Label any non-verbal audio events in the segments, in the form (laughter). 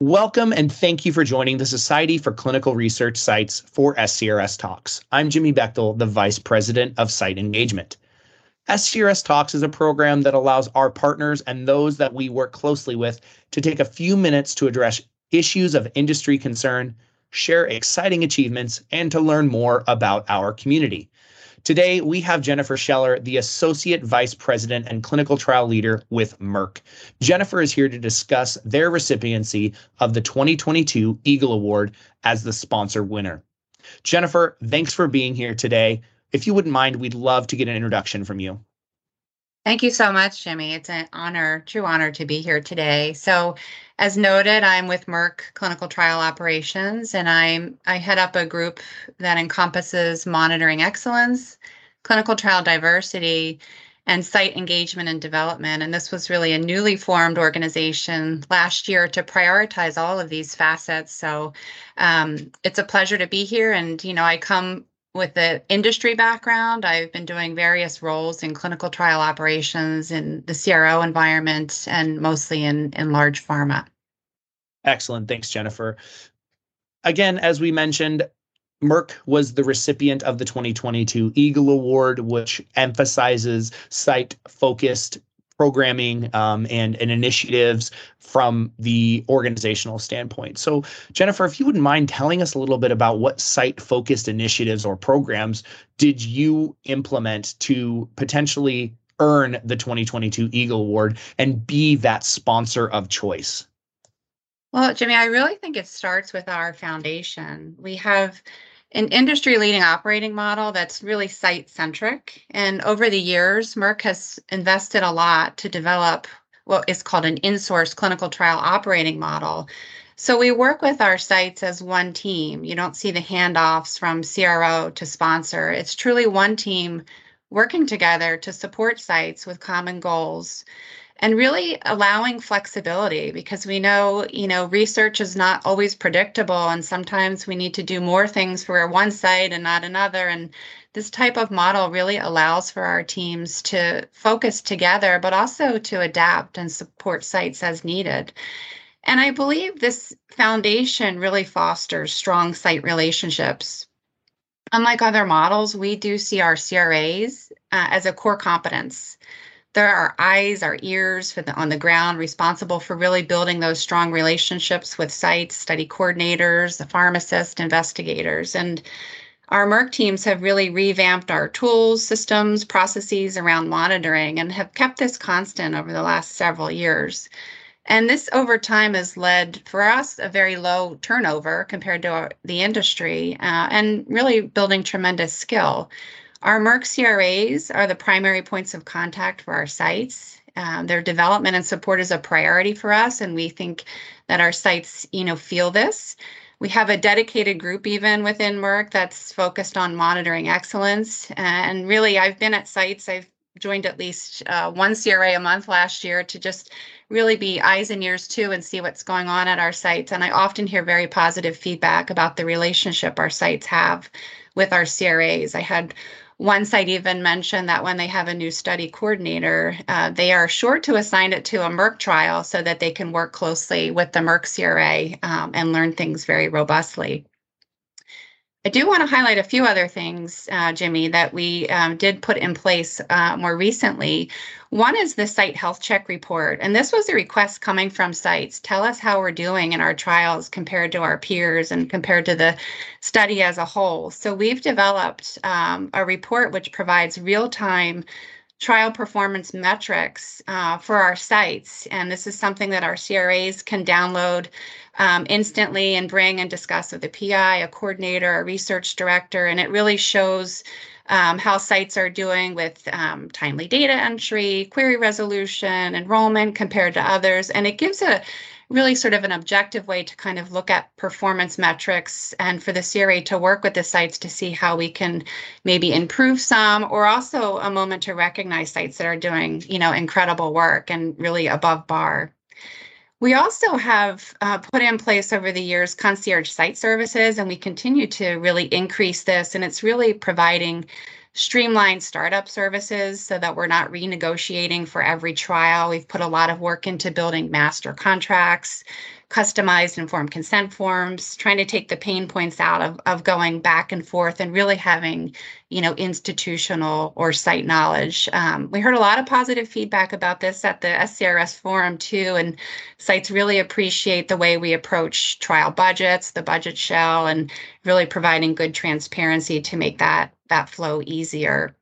Welcome and thank you for joining the Society for Clinical Research Sites for SCRS Talks. I'm Jimmy Bechtel, the Vice President of Site Engagement. SCRS Talks is a program that allows our partners and those that we work closely with to take a few minutes to address issues of industry concern, share exciting achievements, and to learn more about our community. Today, we have Jennifer Scheller, the Associate Vice President and Clinical Trial Leader with Merck. Jennifer is here to discuss their recipiency of the 2022 Eagle Award as the sponsor winner. Jennifer, thanks for being here today. If you wouldn't mind, we'd love to get an introduction from you. Thank you so much, Jimmy. It's an honor, true honor to be here today. So, as noted, I'm with Merck Clinical Trial Operations, and I'm I head up a group that encompasses monitoring excellence, clinical trial diversity, and site engagement and development. And this was really a newly formed organization last year to prioritize all of these facets. So um, it's a pleasure to be here. And, you know, I come with the industry background, I've been doing various roles in clinical trial operations in the CRO environment and mostly in, in large pharma. Excellent. Thanks, Jennifer. Again, as we mentioned, Merck was the recipient of the 2022 Eagle Award, which emphasizes site focused programming um, and, and initiatives from the organizational standpoint. So, Jennifer, if you wouldn't mind telling us a little bit about what site focused initiatives or programs did you implement to potentially earn the 2022 Eagle Award and be that sponsor of choice? Well, Jimmy, I really think it starts with our foundation. We have an industry leading operating model that's really site centric. And over the years, Merck has invested a lot to develop what is called an in source clinical trial operating model. So we work with our sites as one team. You don't see the handoffs from CRO to sponsor. It's truly one team working together to support sites with common goals and really allowing flexibility because we know you know research is not always predictable and sometimes we need to do more things for one site and not another and this type of model really allows for our teams to focus together but also to adapt and support sites as needed. And i believe this foundation really fosters strong site relationships. Unlike other models we do see our cras uh, as a core competence they're our eyes, our ears the, on the ground, responsible for really building those strong relationships with sites, study coordinators, the pharmacists, investigators. And our Merck teams have really revamped our tools, systems, processes around monitoring and have kept this constant over the last several years. And this over time has led for us a very low turnover compared to our, the industry uh, and really building tremendous skill. Our Merck CRAs are the primary points of contact for our sites. Um, their development and support is a priority for us, and we think that our sites, you know, feel this. We have a dedicated group even within Merck that's focused on monitoring excellence. And really, I've been at sites. I've joined at least uh, one CRA a month last year to just really be eyes and ears too and see what's going on at our sites. And I often hear very positive feedback about the relationship our sites have with our CRAs. I had one site even mentioned that when they have a new study coordinator, uh, they are sure to assign it to a Merck trial so that they can work closely with the Merck CRA um, and learn things very robustly. I do want to highlight a few other things, uh, Jimmy, that we um, did put in place uh, more recently. One is the site health check report. And this was a request coming from sites. Tell us how we're doing in our trials compared to our peers and compared to the study as a whole. So we've developed um, a report which provides real time trial performance metrics uh, for our sites. And this is something that our CRAs can download um, instantly and bring and discuss with a PI, a coordinator, a research director. And it really shows um, how sites are doing with um, timely data entry, query resolution, enrollment compared to others. And it gives a really sort of an objective way to kind of look at performance metrics and for the CRA to work with the sites to see how we can maybe improve some or also a moment to recognize sites that are doing, you know, incredible work and really above bar. We also have uh, put in place over the years concierge site services, and we continue to really increase this. And it's really providing streamlined startup services so that we're not renegotiating for every trial. We've put a lot of work into building master contracts, customized informed consent forms, trying to take the pain points out of, of going back and forth and really having, you know, institutional or site knowledge. Um, we heard a lot of positive feedback about this at the SCRS forum too, and sites really appreciate the way we approach trial budgets, the budget shell, and really providing good transparency to make that that flow easier.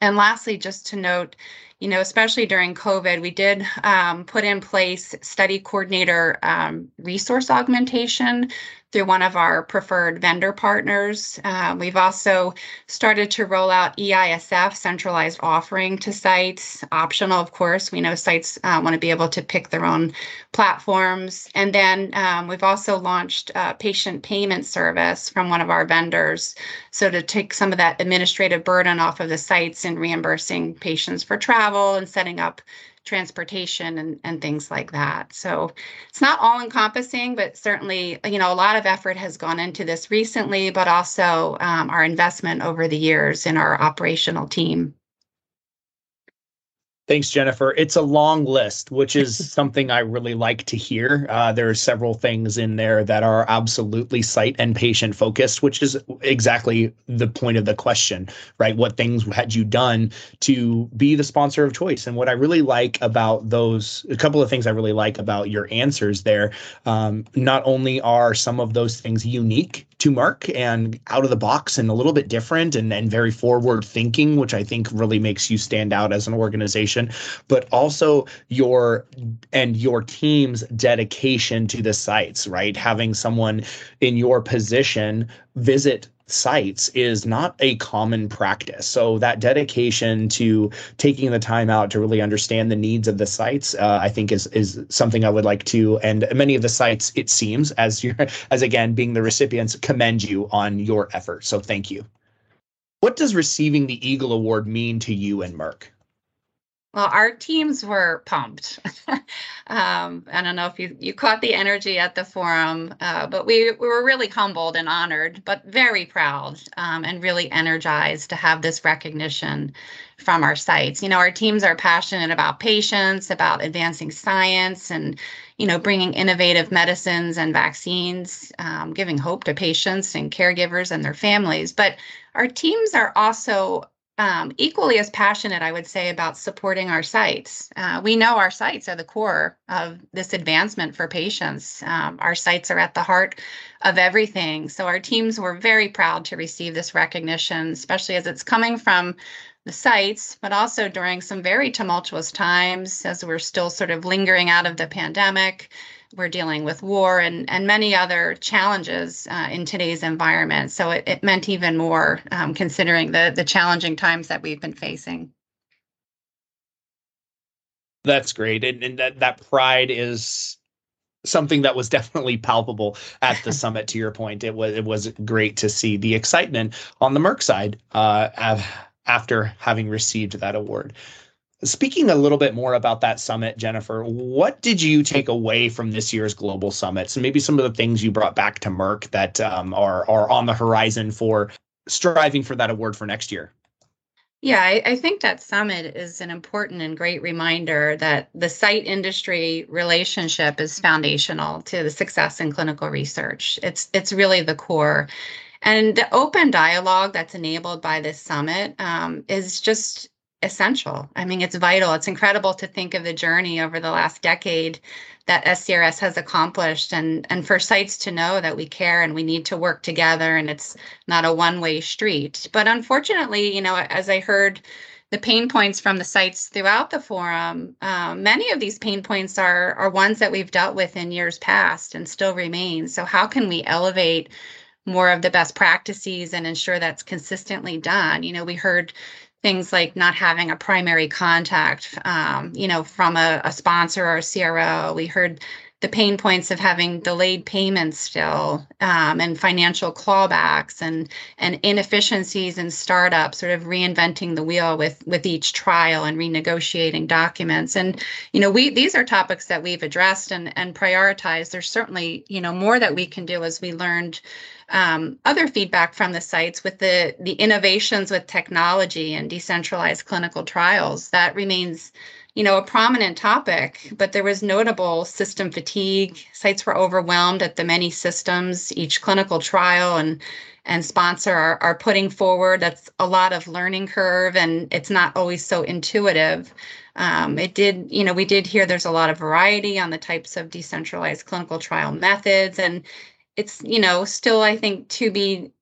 And lastly, just to note, you know, especially during COVID, we did um, put in place study coordinator um, resource augmentation through one of our preferred vendor partners. Uh, we've also started to roll out EISF centralized offering to sites, optional, of course. We know sites uh, want to be able to pick their own platforms. And then um, we've also launched a patient payment service from one of our vendors. So to take some of that administrative burden off of the sites and reimbursing patients for travel and setting up transportation and, and things like that. So it's not all encompassing, but certainly, you know, a lot of effort has gone into this recently, but also um, our investment over the years in our operational team. Thanks, Jennifer. It's a long list, which is (laughs) something I really like to hear. Uh, there are several things in there that are absolutely site and patient focused, which is exactly the point of the question, right? What things had you done to be the sponsor of choice? And what I really like about those, a couple of things I really like about your answers there, um, not only are some of those things unique to Merck and out of the box and a little bit different and, and very forward thinking, which I think really makes you stand out as an organization, but also your and your team's dedication to the sites, right? Having someone in your position visit sites is not a common practice. So that dedication to taking the time out to really understand the needs of the sites, uh, I think is is something I would like to. And many of the sites, it seems, as (laughs) you're, as again being the recipients, commend you on your effort. So thank you. What does receiving the Eagle Award mean to you and Merck? Well, our teams were pumped. (laughs) um, I don't know if you, you caught the energy at the forum, uh, but we, we were really humbled and honored, but very proud um, and really energized to have this recognition from our sites. You know, our teams are passionate about patients, about advancing science, and you know, bringing innovative medicines and vaccines, um, giving hope to patients and caregivers and their families. But our teams are also um, equally as passionate, I would say, about supporting our sites. Uh, we know our sites are the core of this advancement for patients. Um, our sites are at the heart of everything. So our teams were very proud to receive this recognition, especially as it's coming from the sites, but also during some very tumultuous times as we're still sort of lingering out of the pandemic we're dealing with war and, and many other challenges uh, in today's environment. So it, it meant even more um, considering the, the challenging times that we've been facing. That's great. And, and that, that pride is something that was (laughs) definitely palpable at the (laughs) summit to your point it was it was great to see the excitement on the merck side uh, after having received that award Speaking a little bit more about that summit, Jennifer, what did you take away from this year's global summits, and maybe some of the things you brought back to Merck that um, are are on the horizon for striving for that award for next year? Yeah, I, I, think that summit is an important and great reminder that the site industry relationship is foundational to the success in clinical research. It's it's really the core. And the open dialogue that's enabled by this summit um, is just essential. I mean, it's vital. It's incredible to think of the journey over the last decade that SCRS has accomplished and and for sites to know that we care and we need to work together and it's not a one-way street. But unfortunately, you know, as I heard the pain points from the sites throughout the forum, um, many of these pain points are are ones that we've dealt with in years past and still remain. So how can we elevate more of the best practices and ensure that's consistently done? You know, we heard things like not having a primary contact, um, you know, from a, a, sponsor or a CRO. We heard the pain points of having delayed payments still um, and financial clawbacks and and inefficiencies in startup sort of reinventing the wheel with with each trial and renegotiating documents. And you know we these are topics that we've addressed and and prioritized. There's certainly you know more that we can do as we learned um, other feedback from the sites with the the innovations with technology and decentralized clinical trials. That remains you know, a prominent topic, but there was notable system fatigue. Sites were overwhelmed at the many systems each clinical trial and and sponsor are, are putting forward. That's a lot of learning curve, and it's not always so intuitive. Um, it did, you know, we did hear there's a lot of variety on the types of decentralized clinical trial methods, and it's, you know, still I think to be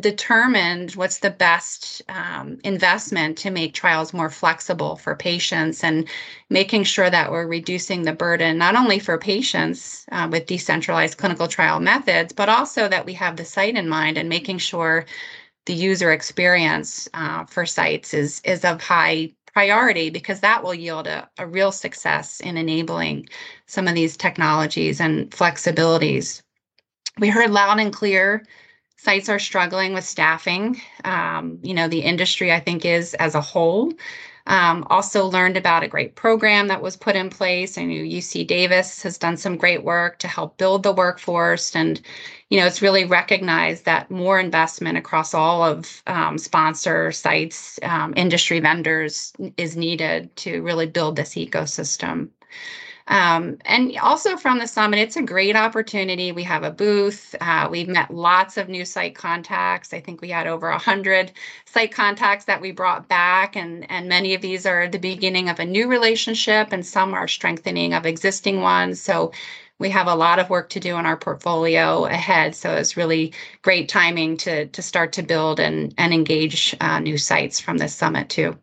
determined what's the best um, investment to make trials more flexible for patients and making sure that we're reducing the burden not only for patients uh, with decentralized clinical trial methods but also that we have the site in mind and making sure the user experience uh, for sites is is of high priority because that will yield a, a real success in enabling some of these technologies and flexibilities we heard loud and clear sites are struggling with staffing. Um, you know, the industry, I think, is as a whole. Um, also learned about a great program that was put in place. I knew UC Davis has done some great work to help build the workforce, and you know it's really recognized that more investment across all of um, sponsor sites, um, industry vendors is needed to really build this ecosystem. Um, and also from the summit, it's a great opportunity. We have a booth. Uh, we've met lots of new site contacts. I think we had over 100 site contacts that we brought back, and, and many of these are the beginning of a new relationship, and some are strengthening of existing ones. So we have a lot of work to do in our portfolio ahead. So it's really great timing to, to start to build and, and engage uh, new sites from this summit, too.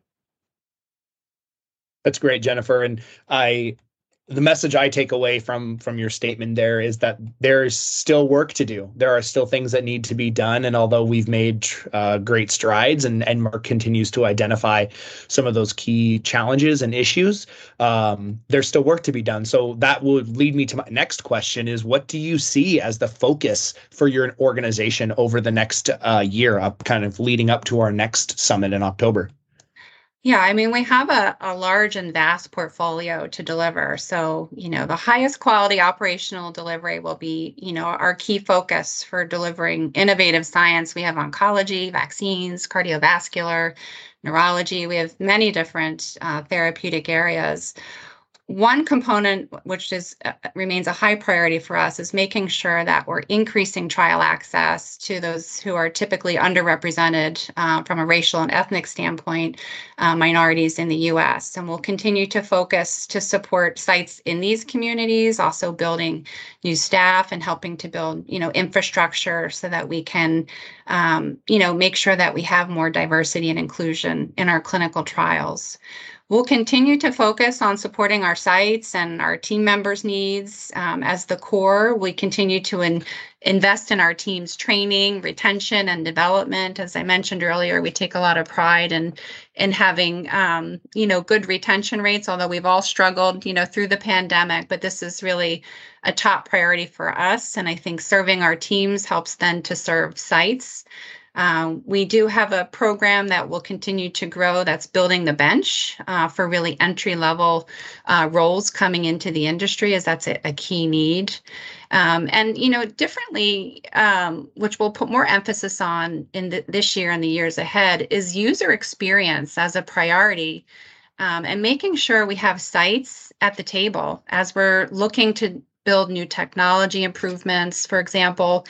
That's great, Jennifer. And I the message I take away from from your statement there is that there's still work to do. There are still things that need to be done, and although we've made uh, great strides, and and Merck continues to identify some of those key challenges and issues, um, there's still work to be done. So that would lead me to my next question: Is what do you see as the focus for your organization over the next uh, year, up kind of leading up to our next summit in October? Yeah, I mean, we have a, a large and vast portfolio to deliver. So, you know, the highest quality operational delivery will be, you know, our key focus for delivering innovative science. We have oncology, vaccines, cardiovascular, neurology. We have many different uh, therapeutic areas one component which is uh, remains a high priority for us is making sure that we're increasing trial access to those who are typically underrepresented uh, from a racial and ethnic standpoint uh, minorities in the us and we'll continue to focus to support sites in these communities also building new staff and helping to build you know infrastructure so that we can um, you know make sure that we have more diversity and inclusion in our clinical trials We'll continue to focus on supporting our sites and our team members' needs um, as the core. We continue to in, invest in our team's training, retention, and development. As I mentioned earlier, we take a lot of pride in in having um, you know good retention rates. Although we've all struggled, you know, through the pandemic, but this is really a top priority for us. And I think serving our teams helps then to serve sites. Um, we do have a program that will continue to grow that's building the bench uh, for really entry level uh, roles coming into the industry, as that's a, a key need. Um, and, you know, differently, um, which we'll put more emphasis on in the, this year and the years ahead, is user experience as a priority. Um, and making sure we have sites at the table as we're looking to build new technology improvements. For example,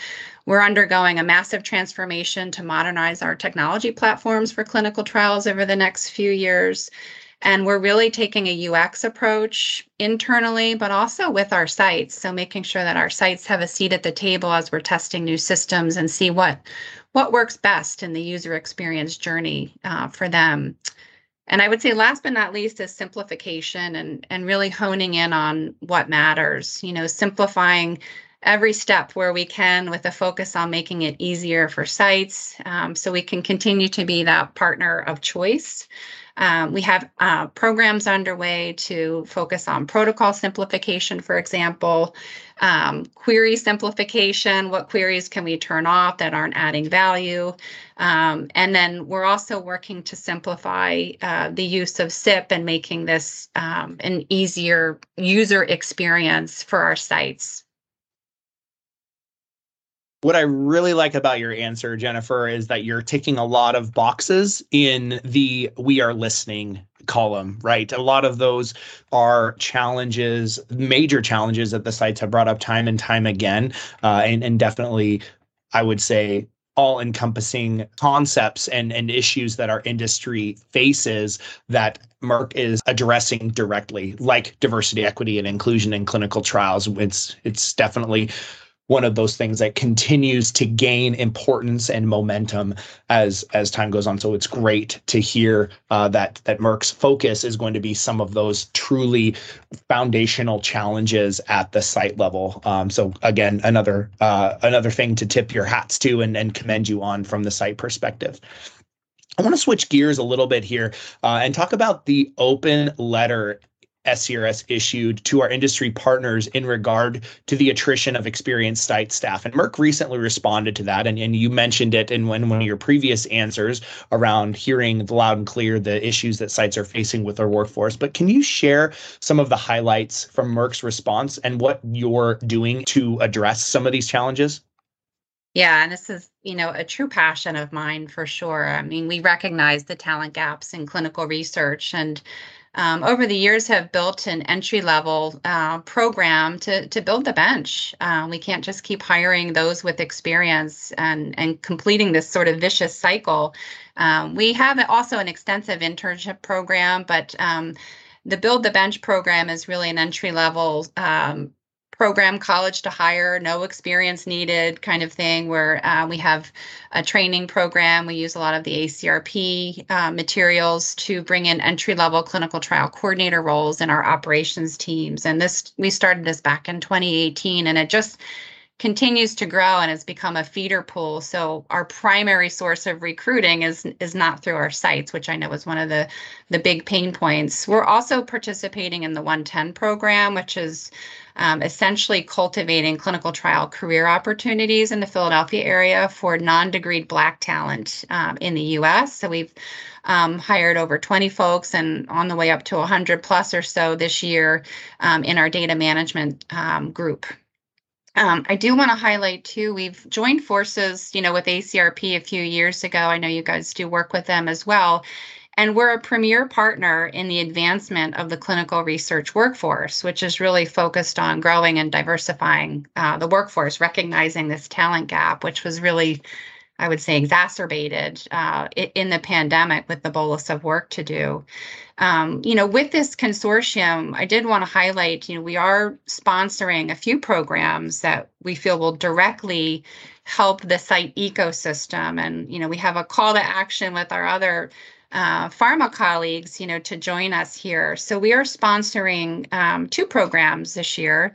we're undergoing a massive transformation to modernize our technology platforms for clinical trials over the next few years. And we're really taking a UX approach internally, but also with our sites. So making sure that our sites have a seat at the table as we're testing new systems and see what what works best in the user experience journey uh, for them. And I would say last but not least is simplification and and really honing in on what matters. You know, simplifying every step where we can with a focus on making it easier for sites um, so we can continue to be that partner of choice. Um, we have uh, programs underway to focus on protocol simplification, for example, um, query simplification. What queries can we turn off that aren't adding value? Um, and then we're also working to simplify uh, the use of SIP and making this um, an easier user experience for our sites what I really like about your answer, Jennifer, is that you're ticking a lot of boxes in the we are listening column, right? A lot of those are challenges, major challenges that the sites have brought up time and time again. Uh, and, and definitely, I would say, all encompassing concepts and, and issues that our industry faces that Merck is addressing directly, like diversity, equity, and inclusion in clinical trials. It's it's definitely one of those things that continues to gain importance and momentum as as time goes on. So it's great to hear uh, that that Merck's focus is going to be some of those truly foundational challenges at the site level. Um, so again, another uh, another thing to tip your hats to and, and commend you on from the site perspective. I want to switch gears a little bit here uh, and talk about the open letter SCRS issued to our industry partners in regard to the attrition of experienced site staff. And Merck recently responded to that. And, and you mentioned it in one, one of your previous answers around hearing loud and clear the issues that sites are facing with their workforce. But can you share some of the highlights from Merck's response and what you're doing to address some of these challenges? Yeah, and this is, you know, a true passion of mine for sure. I mean, we recognize the talent gaps in clinical research and um, over the years have built an entry level uh, program to, to build the bench. Uh, we can't just keep hiring those with experience and, and completing this sort of vicious cycle. Um, we have also an extensive internship program, but um, the Build the Bench program is really an entry level um, program college to hire no experience needed kind of thing where uh, we have a training program we use a lot of the acrp uh, materials to bring in entry level clinical trial coordinator roles in our operations teams and this we started this back in 2018 and it just continues to grow and has become a feeder pool. So our primary source of recruiting is is not through our sites, which I know is one of the the big pain points. We're also participating in the 110 program, which is um, essentially cultivating clinical trial career opportunities in the Philadelphia area for non-degreed Black talent um, in the U.S. So we've um, hired over 20 folks and on the way up to 100 plus or so this year um, in our data management um, group. Um, I do want to highlight too, we've joined forces, you know, with ACRP a few years ago. I know you guys do work with them as well. And we're a premier partner in the advancement of the clinical research workforce, which is really focused on growing and diversifying uh, the workforce, recognizing this talent gap, which was really, I would say, exacerbated uh, in the pandemic with the bolus of work to do um, you know, with this consortium, I did want to highlight, you know, we are sponsoring a few programs that we feel will directly help the site ecosystem. And, you know, we have a call to action with our other uh, pharma colleagues, you know, to join us here. So we are sponsoring um, two programs this year.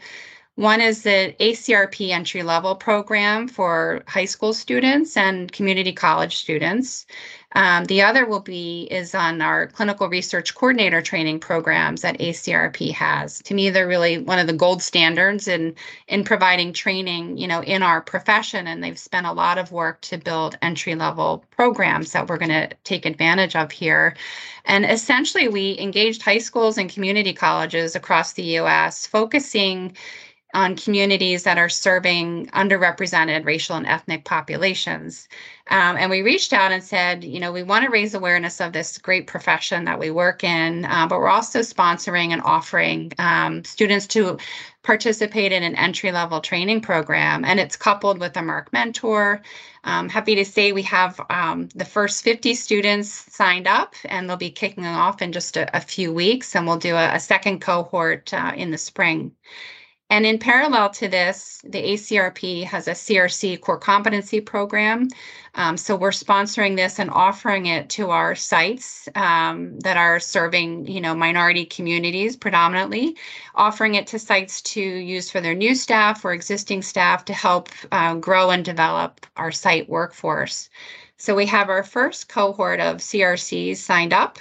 One is the ACRP entry level program for high school students and community college students. Um, the other will be is on our clinical research coordinator training programs that ACRP has. To me, they're really one of the gold standards in in providing training, you know, in our profession, and they've spent a lot of work to build entry level programs that we're going to take advantage of here. And essentially, we engaged high schools and community colleges across the U.S., focusing on communities that are serving underrepresented racial and ethnic populations. Um, and we reached out and said, you know, we want to raise awareness of this great profession that we work in, uh, but we're also sponsoring and offering um, students to participate in an entry level training program. And it's coupled with a Merck mentor. I'm happy to say we have um, the first 50 students signed up, and they'll be kicking off in just a, a few weeks. And we'll do a, a second cohort uh, in the spring. And in parallel to this, the ACRP has a CRC core competency program. Um, so we're sponsoring this and offering it to our sites um, that are serving, you know, minority communities predominantly, offering it to sites to use for their new staff or existing staff to help uh, grow and develop our site workforce. So we have our first cohort of CRCs signed up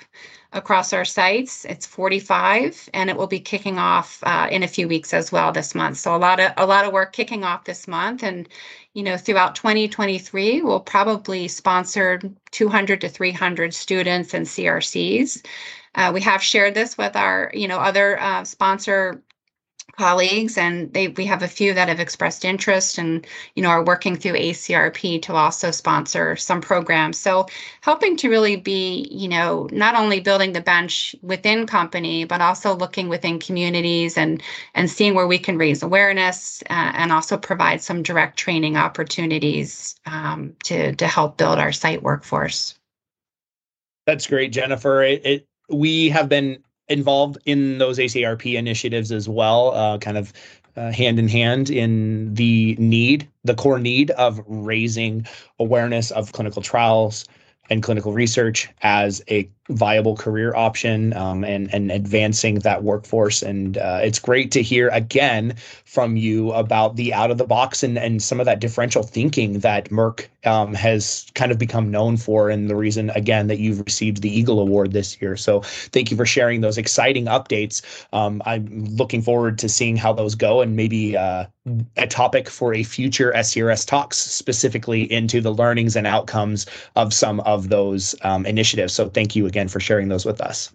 across our sites. It's 45, and it will be kicking off uh, in a few weeks as well this month. So a lot of a lot of work kicking off this month, and you know throughout 2023, we'll probably sponsor 200 to 300 students and CRCs. Uh, we have shared this with our you know other uh, sponsor colleagues and they we have a few that have expressed interest and you know are working through ACRP to also sponsor some programs. So helping to really be you know not only building the bench within company but also looking within communities and and seeing where we can raise awareness uh, and also provide some direct training opportunities um, to to help build our site workforce. That's great jennifer. It, it we have been involved in those ACRP initiatives as well, uh, kind of uh, hand in hand in the need, the core need of raising awareness of clinical trials and clinical research as a viable career option um, and and advancing that workforce. And uh, it's great to hear again from you about the out of the box and and some of that differential thinking that Merck um, has kind of become known for, and the reason again that you've received the Eagle Award this year. So thank you for sharing those exciting updates. Um, I'm looking forward to seeing how those go, and maybe uh, a topic for a future SCRS talks specifically into the learnings and outcomes of some of those um, initiatives. So thank you again again for sharing those with us.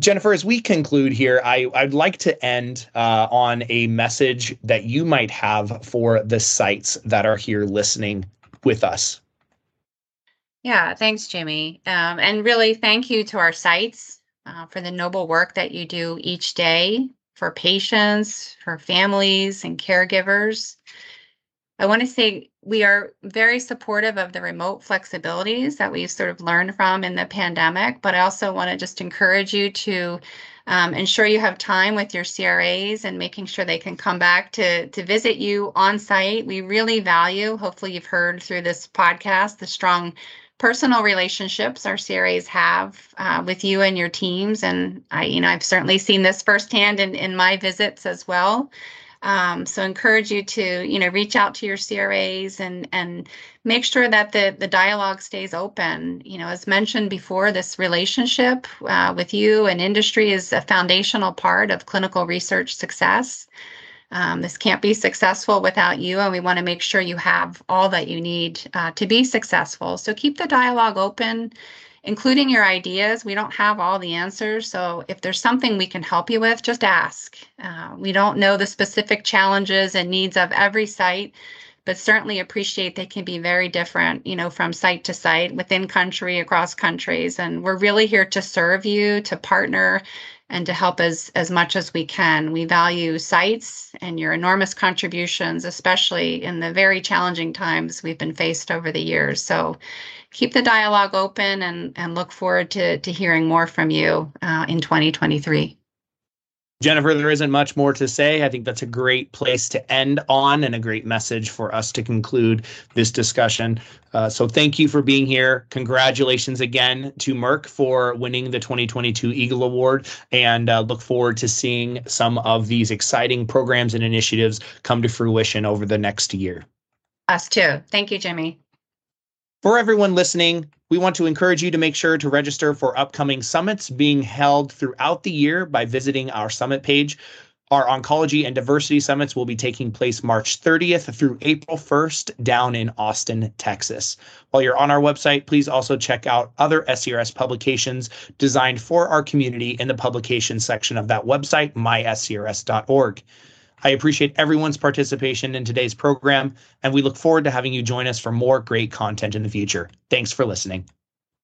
Jennifer, as we conclude here, I, would like to end uh, on a message that you might have for the sites that are here listening with us. Yeah, thanks, Jimmy. Um, and really, thank you to our sites uh, for the noble work that you do each day for patients, for families, and caregivers. I want to say we are very supportive of the remote flexibilities that we've sort of learned from in the pandemic, but I also want to just encourage you to um, ensure you have time with your CRAs and making sure they can come back to, to visit you on site. We really value, hopefully, you've heard through this podcast, the strong personal relationships our CRAs have uh, with you and your teams. And I, you know, I've certainly seen this firsthand in, in my visits as well. Um, so encourage you to, you know, reach out to your CRAs and and make sure that the the dialogue stays open. You know, as mentioned before, this relationship uh, with you and industry is a foundational part of clinical research success. Um, this can't be successful without you, and we want to make sure you have all that you need uh, to be successful. So keep the dialogue open including your ideas. We don't have all the answers. So if there's something we can help you with, just ask. Uh, we don't know the specific challenges and needs of every site, but certainly appreciate they can be very different, you know, from site to site, within country, across countries. And we're really here to serve you, to partner, and to help as, as much as we can. We value sites and your enormous contributions, especially in the very challenging times we've been faced over the years. So keep the dialogue open and, and look forward to, to hearing more from you uh, in 2023. Jennifer, there isn't much more to say. I think that's a great place to end on and a great message for us to conclude this discussion. Uh, so, thank you for being here. Congratulations again to Merck for winning the 2022 Eagle Award, and uh, look forward to seeing some of these exciting programs and initiatives come to fruition over the next year. Us too. Thank you, Jimmy. For everyone listening, we want to encourage you to make sure to register for upcoming summits being held throughout the year by visiting our summit page. Our oncology and diversity summits will be taking place March 30th through April 1st down in Austin, Texas. While you're on our website, please also check out other SCRS publications designed for our community in the publications section of that website, myscrs.org. I appreciate everyone's participation in today's program, and we look forward to having you join us for more great content in the future. Thanks for listening.